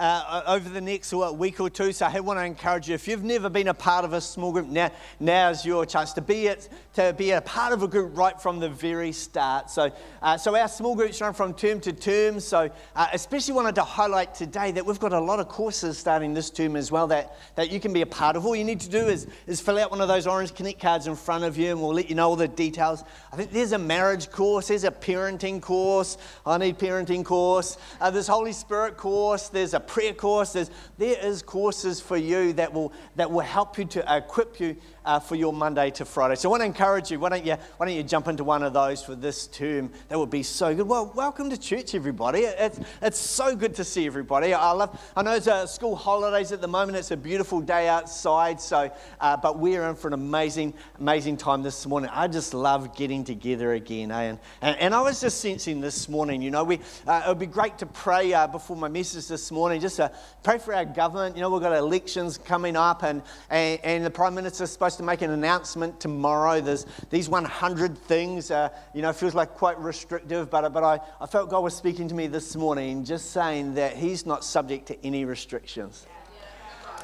uh, over the next week or two. So I want to encourage you, if you've never been a part of a small group, now, now's your chance to be, it, to be a part of a group right from the very start. So, uh, so our small groups run from term to term. So uh, especially wanted to highlight today that we've got a lot of courses starting this term as well that, that you can be a part of. All you need to do is, is fill out one of those orange Connect cards in front of you and we'll let you know all the details. I think there's a marriage course, there's a parenting course. I need parenting course. Uh, there's Holy Spirit course. There's a prayer course. There is courses for you that will, that will help you to equip you uh, for your Monday to Friday. So I want to encourage you, why don't you, why don't you jump into one of those for this term? That would be so good. Well, welcome to church, everybody. It's, it's so good to see everybody. I love, I know it's a school holidays at the moment. It's a beautiful day outside. So, uh, but we're in for an amazing, amazing time this morning. I just love getting together again. Eh? And, and, and I was just sensing this morning, you know, we, uh, it would be great to pray uh, before my message this morning, just to pray for our government. You know, we've got elections coming up and, and, and the Prime Minister's supposed to make an announcement tomorrow. There's these 100 things, uh, you know, feels like quite restrictive, but, but I, I felt God was speaking to me this morning, just saying that He's not subject to any restrictions.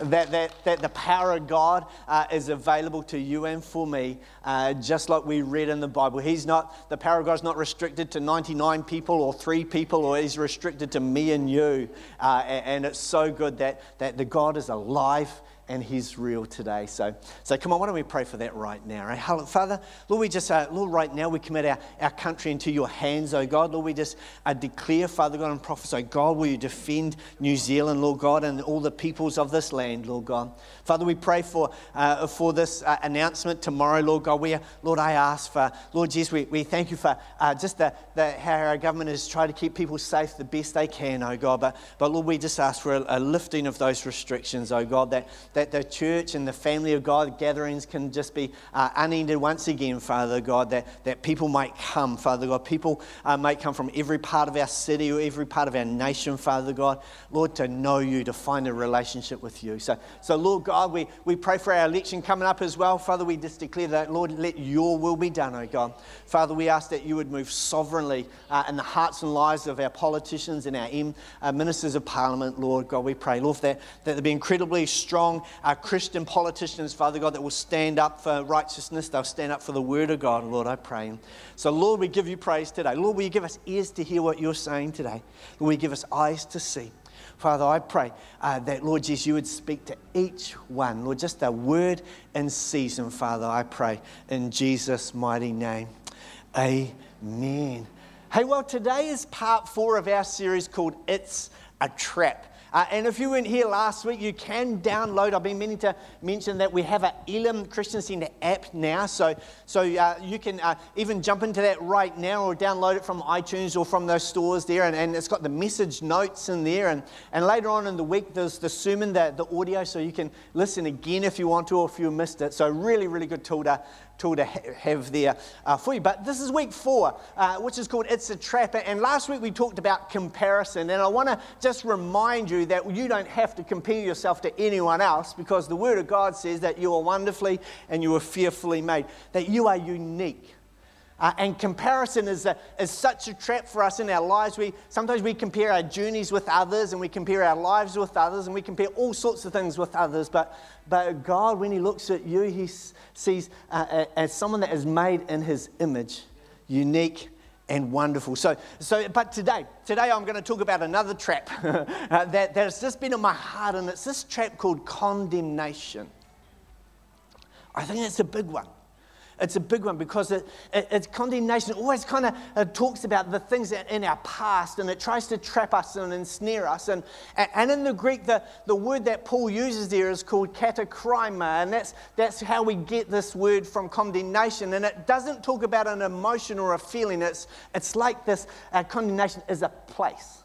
That, that, that the power of God uh, is available to you and for me, uh, just like we read in the Bible. He's not, the power of God is not restricted to 99 people or three people, or He's restricted to me and you. Uh, and, and it's so good that, that the God is alive and He's real today. So, so come on, why don't we pray for that right now? Right? Father, Lord, we just, uh, Lord, right now we commit our, our country into your hands, oh God. Lord, we just uh, declare, Father God, and prophesy, God, will you defend New Zealand, Lord God, and all the peoples of this land, Lord God. Father, we pray for, uh, for this uh, announcement tomorrow, Lord God. We, Lord, I ask for, Lord Jesus, we, we thank you for uh, just the, the, how our government has tried to keep people safe the best they can, oh God. But, but Lord, we just ask for a, a lifting of those restrictions, oh God, that, that the church and the family of God gatherings can just be uh, unended once again, Father God, that, that people might come, Father God. People uh, might come from every part of our city or every part of our nation, Father God, Lord, to know you, to find a relationship with you. So, so Lord God, we, we pray for our election coming up as well. Father, we just declare that, Lord, let your will be done, oh God. Father, we ask that you would move sovereignly uh, in the hearts and lives of our politicians and our uh, ministers of parliament, Lord God. We pray, Lord, that, that there be incredibly strong uh, Christian politicians, Father God, that will stand up for righteousness. They'll stand up for the word of God, Lord, I pray. So, Lord, we give you praise today. Lord, will you give us ears to hear what you're saying today? Lord, will you give us eyes to see? Father, I pray uh, that, Lord Jesus, you would speak to each one. Lord, just a word in season, Father, I pray in Jesus' mighty name. Amen. Hey, well, today is part four of our series called It's a Trap. Uh, and if you weren't here last week, you can download. I've been meaning to mention that we have an Elim Christian Centre app now. So, so uh, you can uh, even jump into that right now or download it from iTunes or from those stores there. And, and it's got the message notes in there. And, and later on in the week, there's the sermon, the, the audio, so you can listen again if you want to or if you missed it. So, really, really good tool to, tool to have there uh, for you. But this is week four, uh, which is called It's a Trapper. And last week we talked about comparison. And I want to just remind you that you don't have to compare yourself to anyone else because the Word of God says that you are wonderfully and you are fearfully made, that you are unique. Uh, and comparison is, a, is such a trap for us in our lives. We, sometimes we compare our journeys with others and we compare our lives with others and we compare all sorts of things with others. But, but God, when He looks at you, He sees uh, as someone that is made in His image, unique and wonderful. So, so but today, today I'm going to talk about another trap uh, that, that has just been in my heart, and it's this trap called condemnation. I think it's a big one. It's a big one because it, it, it's condemnation. Always kind of uh, talks about the things that in our past and it tries to trap us and ensnare us. And, and in the Greek, the, the word that Paul uses there is called katakrima, and that's, that's how we get this word from condemnation. And it doesn't talk about an emotion or a feeling, it's, it's like this uh, condemnation is a place.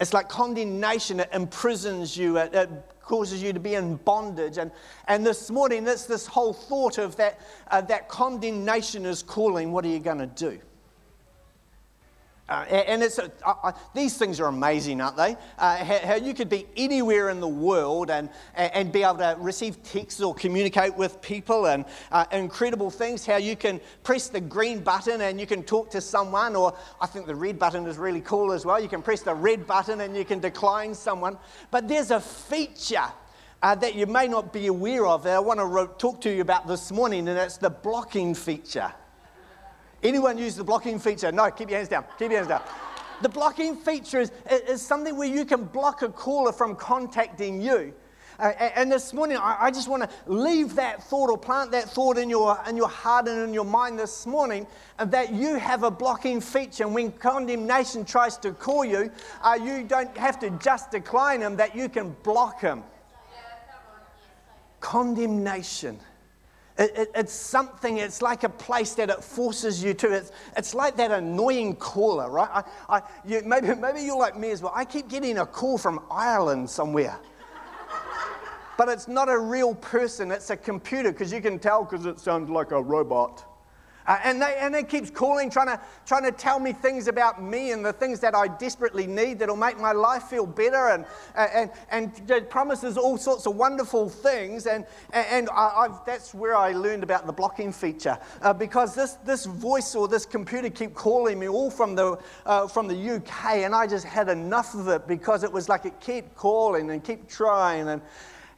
It's like condemnation, it imprisons you, it, it causes you to be in bondage. And, and this morning, it's this whole thought of that, uh, that condemnation is calling. What are you going to do? Uh, and uh, uh, these things are amazing, aren't they? Uh, how, how, you could be anywhere in the world and, and be able to receive texts or communicate with people, and uh, incredible things. How you can press the green button and you can talk to someone, or I think the red button is really cool as well. You can press the red button and you can decline someone. But there's a feature uh, that you may not be aware of that I want to talk to you about this morning, and it's the blocking feature. Anyone use the blocking feature? No, keep your hands down. Keep your hands down. The blocking feature is, is something where you can block a caller from contacting you. Uh, and this morning, I, I just want to leave that thought or plant that thought in your, in your heart and in your mind this morning that you have a blocking feature. And when condemnation tries to call you, uh, you don't have to just decline him, that you can block him. Condemnation. It, it, it's something, it's like a place that it forces you to. It's, it's like that annoying caller, right? I, I, you, maybe, maybe you're like me as well. I keep getting a call from Ireland somewhere. but it's not a real person, it's a computer because you can tell because it sounds like a robot. Uh, and, they, and it keeps calling, trying to, trying to tell me things about me and the things that I desperately need that'll make my life feel better. And, and, and it promises all sorts of wonderful things. And, and I, that's where I learned about the blocking feature. Uh, because this, this voice or this computer keep calling me all from the, uh, from the UK. And I just had enough of it because it was like it kept calling and kept trying. And,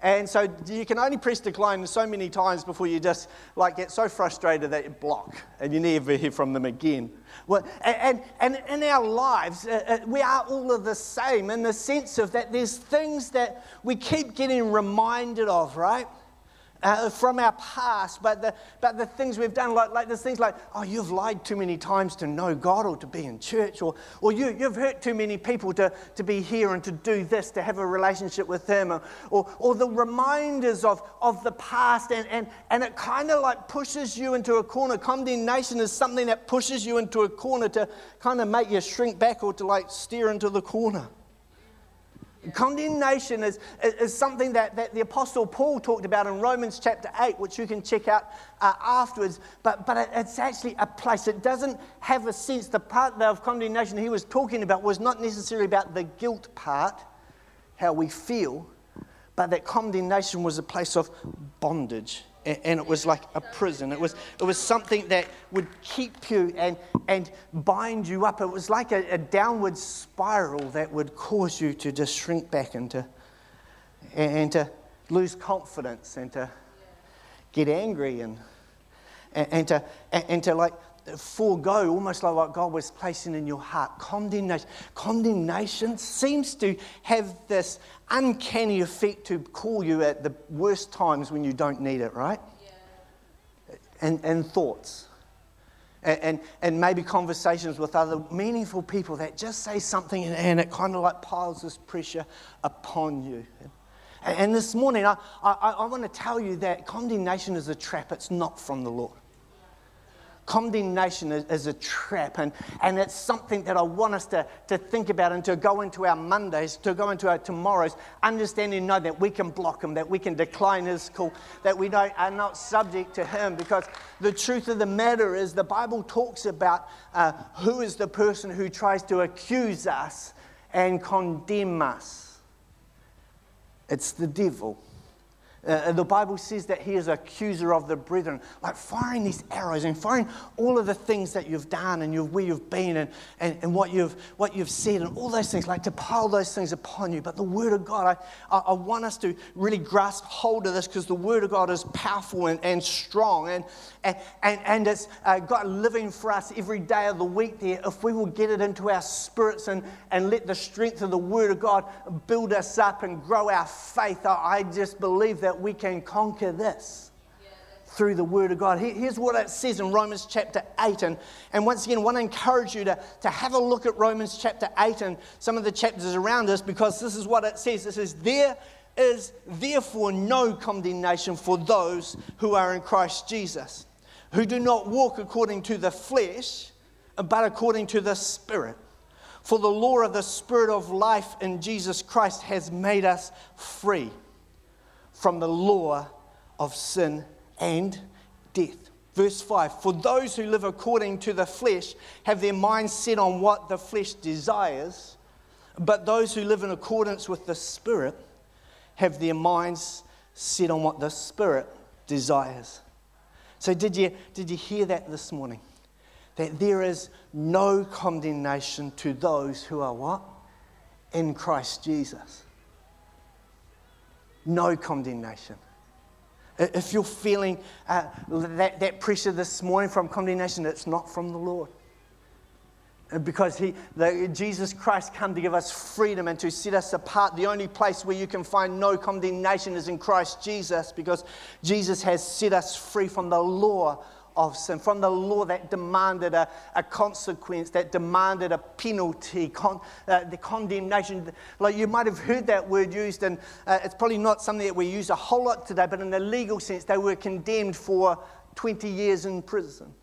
and so you can only press decline so many times before you just like get so frustrated that you block and you never hear from them again. Well, and, and, in our lives, uh, uh, we are all of the same in the sense of that there's things that we keep getting reminded of, right? Uh, from our past, but the, but the things we've done, like, like there's things like, oh, you've lied too many times to know God or to be in church, or, or you, you've hurt too many people to, to be here and to do this, to have a relationship with them, or, or, or the reminders of, of the past, and, and, and it kind of like pushes you into a corner. Condemnation is something that pushes you into a corner to kind of make you shrink back or to like steer into the corner. Condemnation is, is something that, that the Apostle Paul talked about in Romans chapter 8, which you can check out uh, afterwards. But, but it's actually a place. It doesn't have a sense. The part of condemnation he was talking about was not necessarily about the guilt part, how we feel, but that condemnation was a place of bondage and it was like a prison. It was, it was something that would keep you and, and bind you up. It was like a, a downward spiral that would cause you to just shrink back and to, and to lose confidence and to get angry and, and, to, and to like forego almost like what God was placing in your heart. Condemnation. Condemnation seems to have this uncanny effect to call you at the worst times when you don't need it, right? Yeah. And, and thoughts. And, and, and, maybe conversations with other meaningful people that just say something and, and it kind of like piles this pressure upon you. And, and this morning, I, I, I want to tell you that condemnation is a trap, it's not from the Lord. Condemnation is, is, a trap, and, and it's something that I want us to, to think about and to go into our Mondays, to go into our tomorrows, understanding know that we can block him, that we can decline his call, that we don't, are not subject to him. Because the truth of the matter is, the Bible talks about uh, who is the person who tries to accuse us and condemn us. It's the devil. Uh, the Bible says that he is an accuser of the brethren, like firing these arrows and firing all of the things that you've done and you've, where you've been and, and, and what, you've, what you've said and all those things, like to pile those things upon you. But the Word of God, I, I, I want us to really grasp hold of this because the Word of God is powerful and, and strong and, and, and, and it's uh, God living for us every day of the week there. If we will get it into our spirits and, and let the strength of the Word of God build us up and grow our faith, I, I just believe that we can conquer this through the Word of God. Here's what it says in Romans chapter 8. And, and once again, I want to encourage you to, to have a look at Romans chapter 8 and some of the chapters around us because this is what it says. It says, There is therefore no condemnation for those who are in Christ Jesus, who do not walk according to the flesh, but according to the Spirit. For the law of the Spirit of life in Jesus Christ has made us free from the law of sin and death. Verse 5 For those who live according to the flesh have their minds set on what the flesh desires, but those who live in accordance with the Spirit have their minds set on what the Spirit desires. So, did you, did you hear that this morning? That there is no condemnation to those who are what? In Christ Jesus. No condemnation. If you're feeling uh, that, that pressure this morning from condemnation, it's not from the Lord. Uh, because he, the, Jesus Christ came to give us freedom and to set us apart. The only place where you can find no condemnation is in Christ Jesus because Jesus has set us free from the law of sin, from the law that demanded a, a consequence, that demanded a penalty, con, uh, the condemnation. Like you might have heard that word used, and uh, it's probably not something that we use a whole lot today, but in the legal sense, they were condemned for 20 years in prison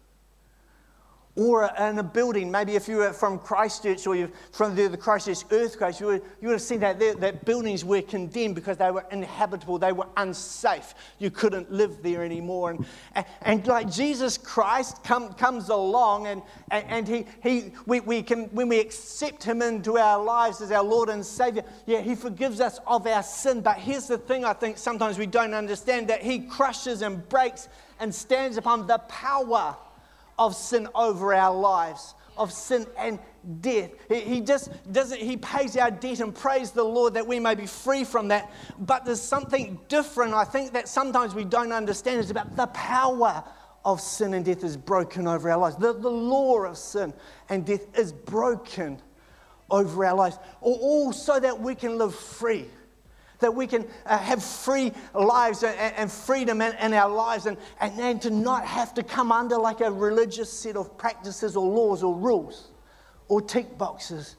or in a building. Maybe if you were from Christchurch or you're from the, the Christchurch earthquake, you would, you would have seen that, that buildings were condemned because they were inhabitable, they were unsafe. You couldn't live there anymore. And, and, and like Jesus Christ come, comes along and, and, and he, he, we, we can, when we accept him into our lives as our Lord and Savior, yeah, he forgives us of our sin. But here's the thing I think sometimes we don't understand that he crushes and breaks and stands upon the power of sin over our lives, of sin and death. He, he just doesn't, he pays our debt and praise the Lord that we may be free from that. But there's something different, I think, that sometimes we don't understand is about the power of sin and death is broken over our lives. The, the law of sin and death is broken over our lives, all, all so that we can live free that we can uh, have free lives and, and freedom in, in, our lives and, and, and to not have to come under like a religious set of practices or laws or rules or tick boxes.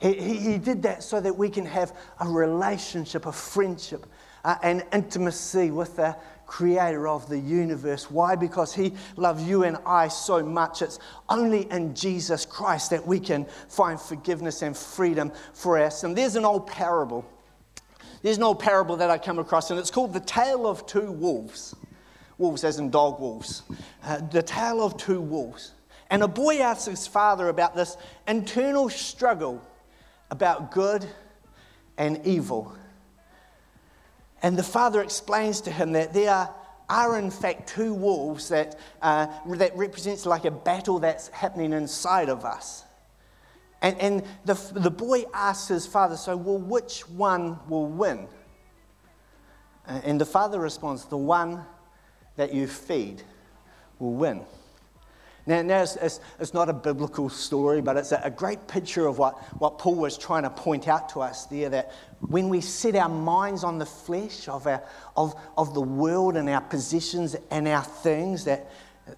He, he, he did that so that we can have a relationship, a friendship, uh, and intimacy with the creator of the universe. Why? Because he loved you and I so much. It's only in Jesus Christ that we can find forgiveness and freedom for us. And there's an old parable there's an old parable that I come across, and it's called The Tale of Two Wolves. Wolves, as in dog wolves. Uh, the Tale of Two Wolves. And a boy asks his father about this internal struggle about good and evil. And the father explains to him that there are, are in fact, two wolves that, uh, that represents like a battle that's happening inside of us. And, and the, the boy asks his father, So, well, which one will win? And the father responds, The one that you feed will win. Now, now it's, it's, it's, not a biblical story, but it's a, a, great picture of what, what Paul was trying to point out to us there that when we set our minds on the flesh of, our, of, of the world and our positions and our things, that,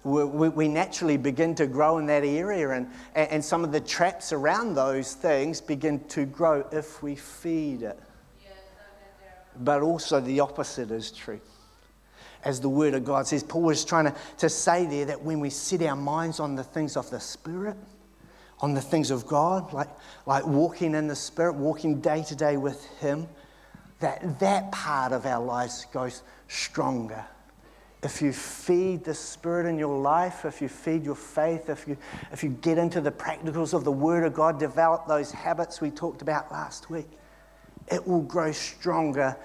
we, we naturally begin to grow in that area, and, and some of the traps around those things begin to grow if we feed it. But also the opposite is true. As the Word of God says, Paul is trying to, to say there that when we set our minds on the things of the Spirit, on the things of God, like, like walking in the Spirit, walking day to day with Him, that that part of our lives goes stronger if you feed the Spirit in your life, if you feed your faith, if you, if you get into the practicals of the Word of God, develop those habits we talked about last week, it will grow stronger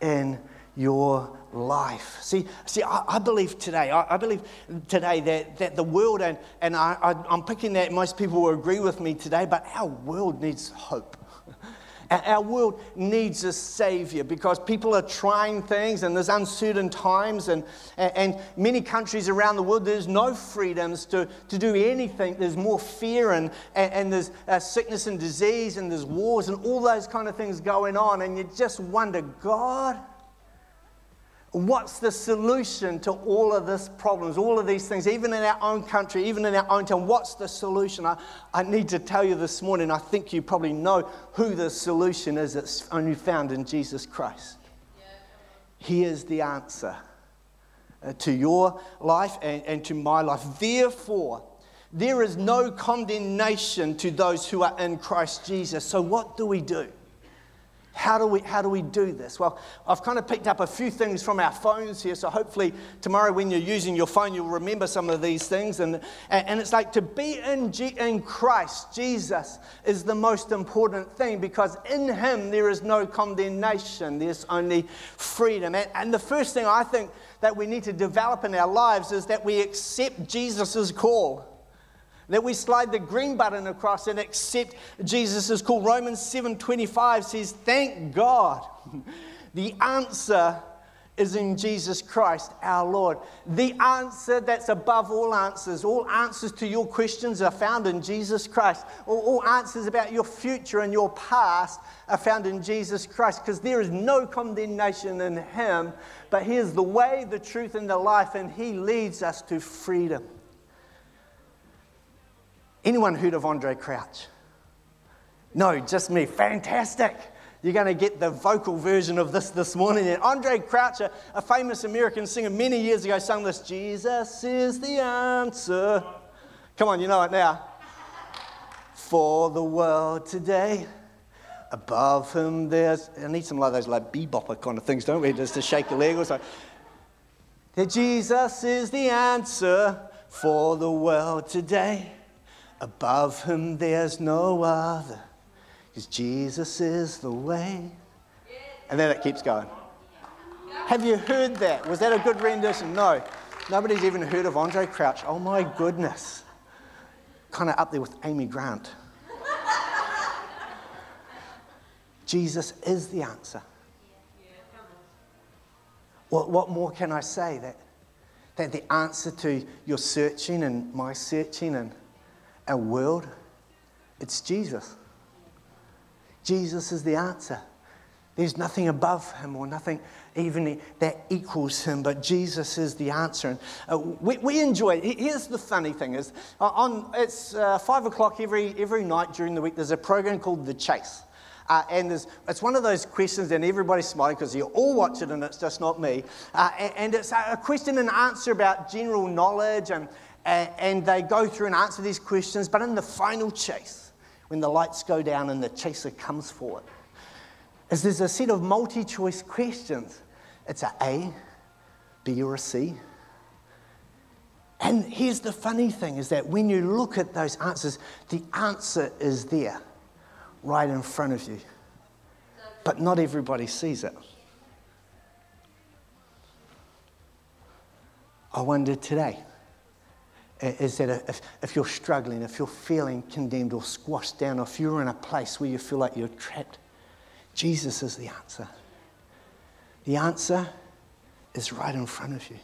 in your life. See, see I, I believe today, I, I, believe today that, that the world, and, and I, I, I'm picking that most people will agree with me today, but our world needs hope. Our world needs a savior because people are trying things and there's uncertain times, and, and many countries around the world, there's no freedoms to, to do anything. There's more fear, and, and, there's uh, sickness and disease, and there's wars, and all those kind of things going on. And you just wonder, God, What's the solution to all of these problems, all of these things, even in our own country, even in our own town? What's the solution? I, I need to tell you this morning, I think you probably know who the solution is. It's only found in Jesus Christ. He is the answer uh, to your life and, and to my life. Therefore, there is no condemnation to those who are in Christ Jesus. So, what do we do? How do we, how do, we do this? Well, I've kind of picked up a few things from our phones here, so hopefully tomorrow when you're using your phone, you'll remember some of these things. And, and it's like to be in, G, in Christ, Jesus, is the most important thing because in Him there is no condemnation, there's only freedom. And, and the first thing I think that we need to develop in our lives is that we accept Jesus' call that we slide the green button across and accept Jesus' call. Romans 7:25 says, "Thank God." the answer is in Jesus Christ, our Lord. The answer that's above all answers. All answers to your questions are found in Jesus Christ. All, all answers about your future and your past are found in Jesus Christ because there is no condemnation in Him. But He is the way, the truth, and the life, and He leads us to freedom. Anyone heard of Andraé Crouch? No, just me. Fantastic. You're going to get the vocal version of this this morning. And Andraé Crouch, a, a famous American singer many years ago, sung this Jesus is the answer. Come on, you know it now. For the world today, above him there's, I need some of those like bebopper kind of things, don't we? Just to shake your leg or so. That Jesus is the answer for the world today. Above him there's no other, because Jesus is the way. And then it keeps going. Have you heard that? Was that a good rendition? No. Nobody's even heard of Andraé Crouch. Oh my goodness. Kind of up there with Amy Grant. Jesus is the answer. What, what more can I say? That, that the answer to your searching and my searching and our world, it's Jesus. Jesus is the answer. There's nothing above him or nothing even that equals him, but Jesus is the answer. And uh, we, we, enjoy it. Here's the funny thing is, uh, on, it's uh, 5 o'clock every, every night during the week, there's a program called The Chase. Uh, and it's one of those questions, and everybody's smiling because you all watch it and it's just not me. Uh, and, and, it's a question and answer about general knowledge and, and they go through and answer these questions. But in the final chase, when the lights go down and the chaser comes forward, is there's a set of multi choice questions. It's a A, B, or a C. And here's the funny thing is that when you look at those answers, the answer is there, right in front of you. But not everybody sees it. I wonder today is that if, if you're struggling, if you're feeling condemned or squashed down, or if you're in a place where you feel like you're trapped, Jesus is the answer. The answer is right in front of you,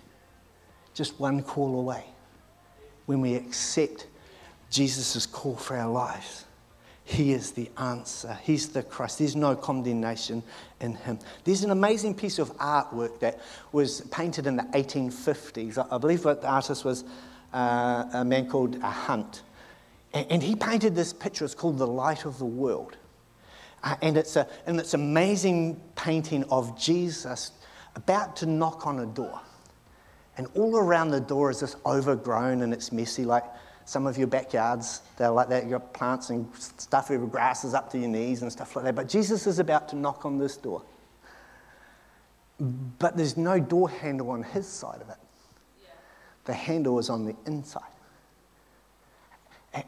just one call away. When we accept Jesus' call for our lives, He is the answer. He's the Christ. There's no condemnation in Him. There's an amazing piece of artwork that was painted in the 1850s. I believe what the artist was uh, a man called uh, Hunt. And, he painted this picture. It's called The Light of the World. Uh, and it's a, it's amazing painting of Jesus about to knock on a door. And all around the door is this overgrown and it's messy, like some of your backyards. They're like that. You've got plants and stuff over grasses up to your knees and stuff like that. But Jesus is about to knock on this door. But there's no door handle on his side of it the handle is on the inside.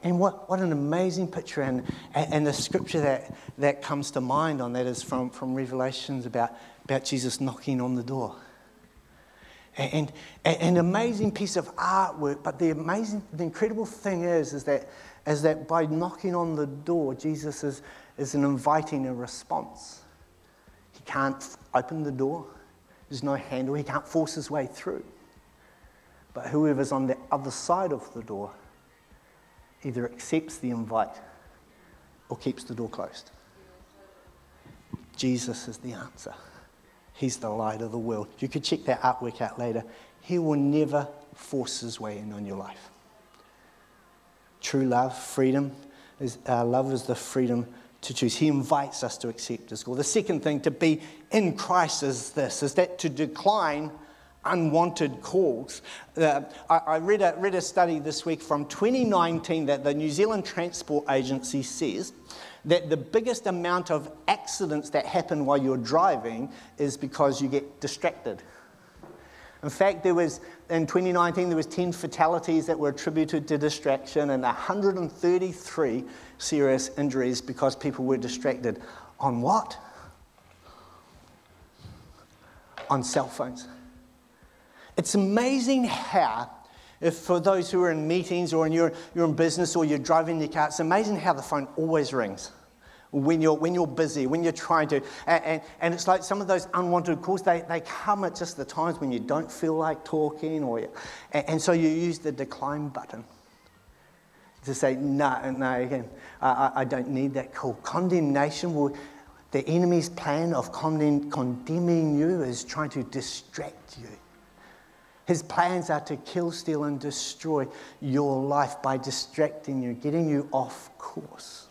And what, what an amazing picture. And, and the scripture that, that comes to mind on that is from, from Revelations about, about Jesus knocking on the door. And, an amazing piece of artwork, but the amazing, the incredible thing is, is that, is that by knocking on the door, Jesus is, is inviting a response. He can't open the door, there's no handle, he can't force his way through. But whoever's on the other side of the door either accepts the invite or keeps the door closed. Jesus is the answer. He's the light of the world. You could check that artwork out later. He will never force his way in on your life. True love, freedom, is, uh, love is the freedom to choose. He invites us to accept his call. The second thing to be in Christ is this, is that to decline unwanted calls. Uh, I, I read, a, read a study this week from 2019 that the New Zealand Transport Agency says that the biggest amount of accidents that happen while you're driving is because you get distracted. In fact, there was in 2019 there was 10 fatalities that were attributed to distraction and 133 serious injuries because people were distracted. On what? On cell phones. It's amazing how if for those who are in meetings or in your, you're in business or you're driving your car, it's amazing how the phone always rings when you're, when you're busy, when you're trying to. And, and, and, it's like some of those unwanted calls, they, they come at just the times when you don't feel like talking. Or, and, and so you use the decline button to say, no, no, again, I, I don't need that call. Condemnation will, the enemy's plan of condemn, condemning you is trying to distract you. His plans are to kill, steal, and destroy your life by distracting you, getting you off course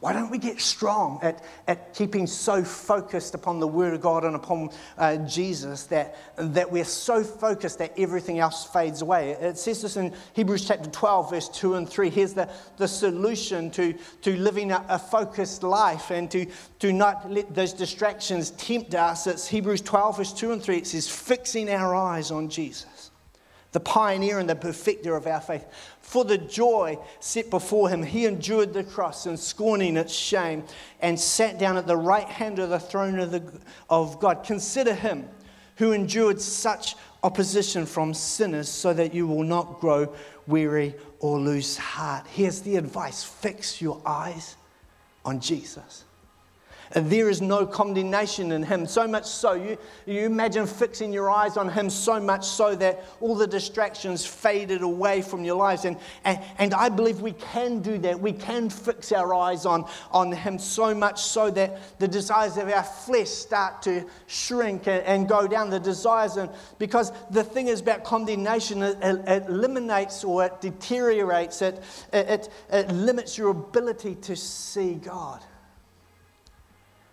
why don't we get strong at, at keeping so focused upon the Word of God and upon uh, Jesus that, that we're so focused that everything else fades away? It says this in Hebrews chapter 12, verse 2 and 3. Here's the, the solution to, to living a, a focused life and to, to not let those distractions tempt us. It's Hebrews 12, verse 2 and 3. It says, fixing our eyes on Jesus the pioneer and the perfecter of our faith. For the joy set before him, he endured the cross and scorning its shame and sat down at the right hand of the throne of, the, of God. Consider him who endured such opposition from sinners so that you will not grow weary or lose heart. Here's the advice fix your eyes on Jesus. And there is no condemnation in him. So much so, you, you imagine fixing your eyes on him so much so that all the distractions faded away from your lives. And, and, and I believe we can do that. We can fix our eyes on, on him so much so that the desires of our flesh start to shrink and, and go down. The desires, and, because the thing is about condemnation, it, it, it eliminates or it deteriorates, it, it, it limits your ability to see God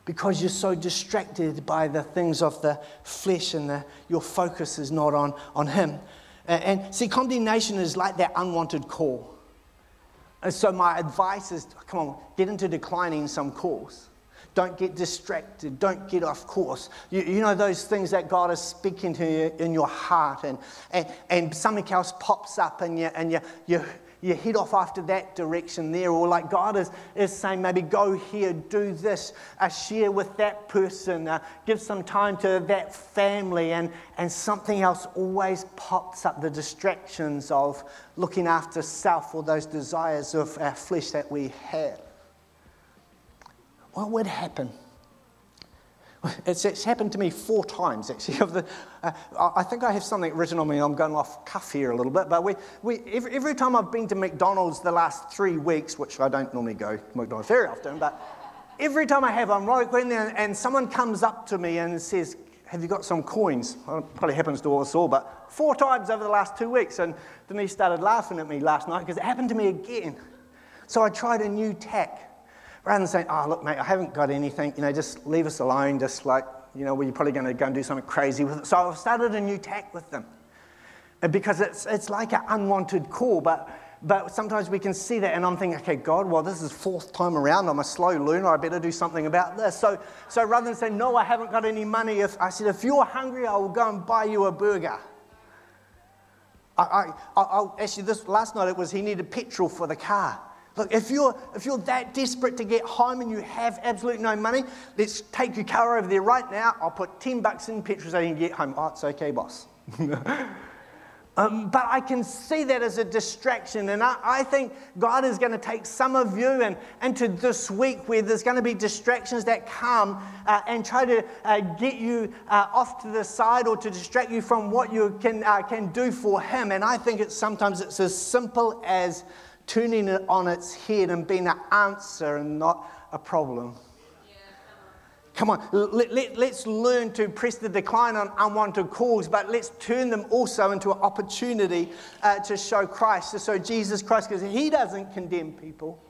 because you're so distracted by the things of the flesh and the, your focus is not on, on Him. And, and see, condemnation is like that unwanted call. And so, my advice is come on, get into declining some calls. Don't get distracted. Don't get off course. You, you know those things that God is speaking to you in your heart, and, and, and something else pops up, and you, and you, you, you head off after that direction there, or like God is, is saying, maybe go here, do this, uh, share with that person, uh, give some time to that family, and, and something else always pops up the distractions of looking after self or those desires of our flesh that we have. What would happen? It's, it's, happened to me four times, actually. Of the, uh, I think I have something written on me. I'm going off cuff here a little bit. But we, we, every, every, time I've been to McDonald's the last three weeks, which I don't normally go to McDonald's very often, but every time I have, I'm right going there and someone comes up to me and says, have you got some coins? Well, it probably happens to us all, but four times over the last two weeks. And Denise started laughing at me last night because it happened to me again. So I tried a new tack rather than saying, oh, look, mate, I haven't got anything, you know, just leave us alone, just like, you know, we're probably going to go and do something crazy with it. So I've started a new tack with them. Because it's, it's like an unwanted call, but, but sometimes we can see that, and I'm thinking, okay, God, well, this is fourth time around. I'm a slow learner. I better do something about this. So, so rather than saying, no, I haven't got any money, if, I said, if you're hungry, I will go and buy you a burger. I, I, I, actually, this last night it was he needed petrol for the car. Look, if you're, if you're that desperate to get home and you have absolutely no money, let's take your car over there right now. I'll put 10 bucks in petrol so you can get home. Oh, it's okay, boss. um, but I can see that as a distraction. And I, I think God is going to take some of you and, into this week where there's going to be distractions that come uh, and try to uh, get you uh, off to the side or to distract you from what you can, uh, can do for Him. And I think it's sometimes it's as simple as turning it on its head and being an answer and not a problem. Come on, let, let, let's learn to press the decline on unwanted calls, but let's turn them also into an opportunity uh, to show Christ, to show Jesus Christ, because He doesn't condemn people.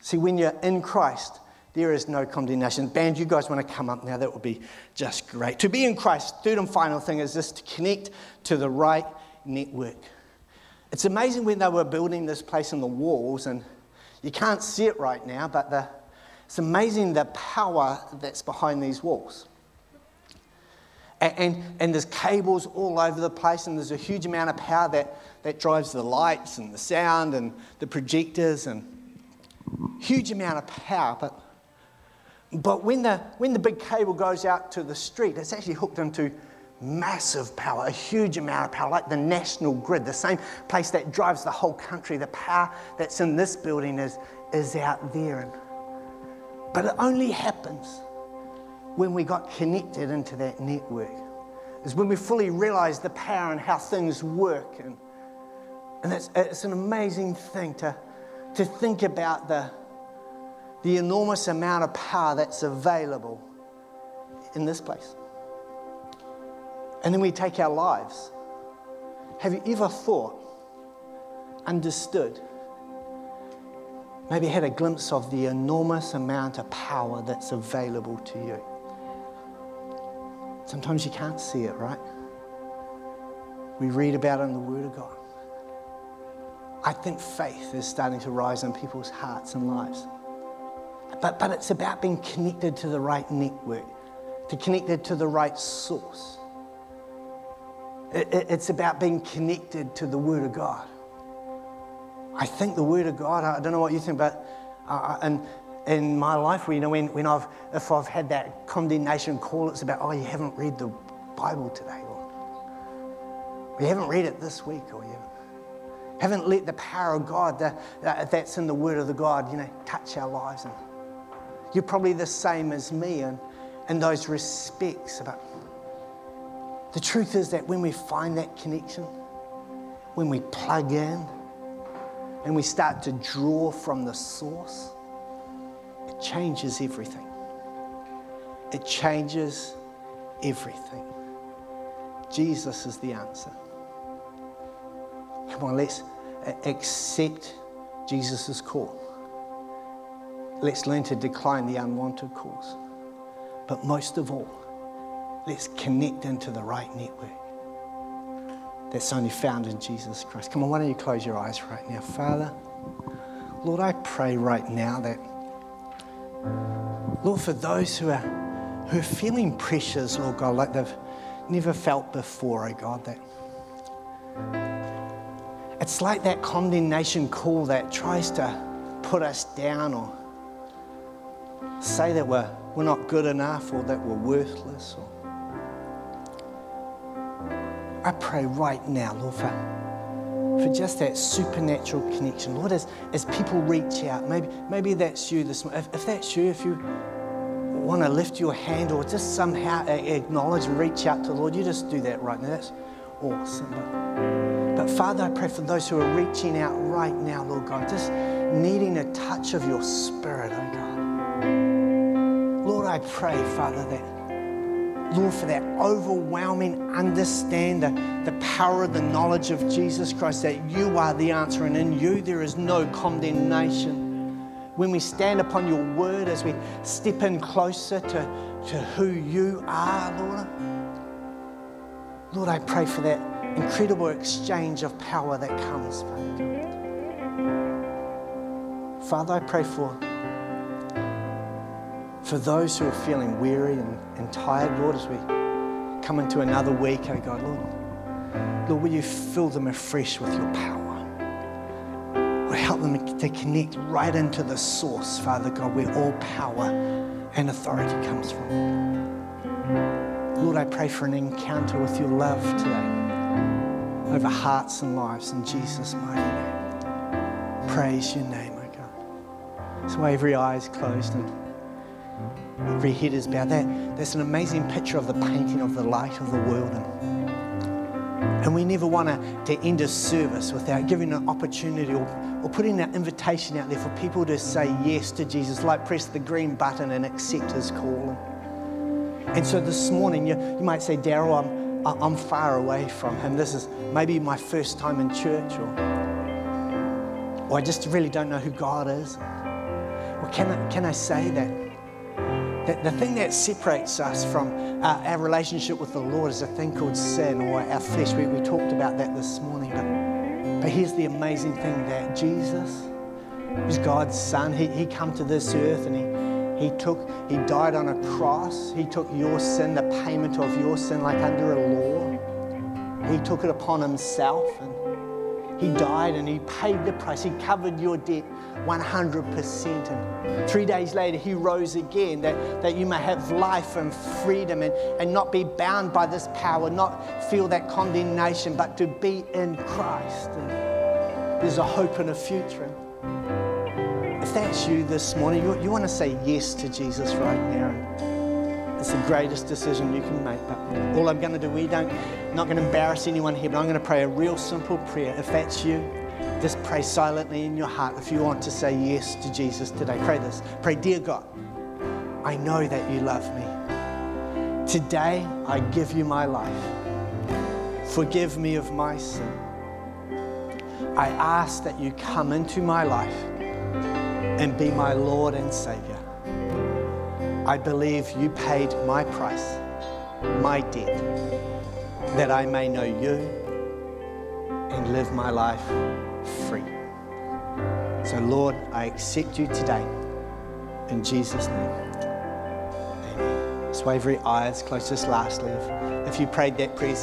See, when you're in Christ, there is no condemnation. Band, you guys want to come up now? That would be just great. To be in Christ, third and final thing is this to connect to the right network. It's amazing when they were building this place in the walls, and you can't see it right now, but the, it's amazing the power that's behind these walls. And, and, and, there's cables all over the place, and there's a huge amount of power that, that drives the lights and the sound and the projectors, and huge amount of power. But, but when, the, when the big cable goes out to the street, it's actually hooked into massive power, a huge amount of power, like the national grid, the same place that drives the whole country. The power that's in this building is, is out there. But it only happens when we got connected into that network, is when we fully realize the power and how things work. And, and it's, it's an amazing thing to, to think about the, the enormous amount of power that's available in this place. And then we take our lives. Have you ever thought, understood, maybe had a glimpse of the enormous amount of power that's available to you? Sometimes you can't see it, right? We read about it in the Word of God. I think faith is starting to rise in people's hearts and lives. But, but it's about being connected to the right network, to connected to the right source. It's about being connected to the Word of God. I think the Word of God, I don't know what you think, but uh, and in my life, you know, when, when I've, if I've had that condemnation call, it's about, oh, you haven't read the Bible today, or you haven't read it this week, or you haven't let the power of God that, that's in the Word of the God, you know, touch our lives. And you're probably the same as me in, in those respects, but the truth is that when we find that connection, when we plug in, and we start to draw from the source, it changes everything. It changes everything. Jesus is the answer. Come on, let's accept Jesus' call. Let's learn to decline the unwanted calls. But most of all, Let's connect into the right network that's only found in Jesus Christ. Come on, why don't you close your eyes right now? Father, Lord, I pray right now that, Lord, for those who are, who are feeling pressures, Lord God, like they've never felt before, oh God, that it's like that condemnation call that tries to put us down or say that we're, we're not good enough or that we're worthless or I pray right now, Lord, for, for just that supernatural connection. Lord, as, as people reach out, maybe, maybe that's you this morning. If, if that's you, if you want to lift your hand or just somehow acknowledge and reach out to the Lord, you just do that right now. That's awesome. But, but Father, I pray for those who are reaching out right now, Lord God, just needing a touch of your spirit, oh God. Lord, I pray, Father, that Lord, for that overwhelming understand the, the power of the knowledge of Jesus Christ, that you are the answer, and in you there is no condemnation. When we stand upon your word, as we step in closer to, to who you are, Lord, Lord, I pray for that incredible exchange of power that comes, Father. Father, I pray for for those who are feeling weary and, and tired, Lord, as we come into another week, oh God, Lord, Lord, will you fill them afresh with your power? Lord, help them to connect right into the source, Father God, where all power and authority comes from. Lord, I pray for an encounter with your love today over hearts and lives in Jesus' mighty name. Praise your name, oh God. So every eye is closed and Every head is bowed. That, that's an amazing picture of the painting of the light of the world. And, and we never want to, to end a service without giving an opportunity or, or putting an invitation out there for people to say yes to Jesus, like press the green button and accept his call. And so this morning, you, you might say, Daryl, I'm, I'm far away from him. This is maybe my first time in church, or, or I just really don't know who God is. Well, can I, can I say that the, the thing that separates us from uh, our relationship with the Lord is a thing called sin or our flesh. We, we talked about that this morning. But, But here's the amazing thing that Jesus, who's God's son, he, he come to this earth and he, he took, he died on a cross. He took your sin, the payment of your sin, like under a law. He took it upon himself and he died and he paid the price. He covered your debt 100%. And three days later, he rose again that, that you may have life and freedom and, and not be bound by this power, not feel that condemnation, but to be in Christ. And there's a hope and a future. If that's you this morning, you, you want to say yes to Jesus right now. It's the greatest decision you can make. But all I'm going to do, we don't, I'm not going to embarrass anyone here, but I'm going to pray a real simple prayer. If that's you, just pray silently in your heart if you want to say yes to Jesus today. Pray this. Pray, Dear God, I know that you love me. Today, I give you my life. Forgive me of my sin. I ask that you come into my life and be my Lord and Savior. I believe you paid my price, my debt, that I may know you and live my life free. So, Lord, I accept you today. In Jesus' name. Amen. Just eyes, close this lastly. If, if you prayed that prayer,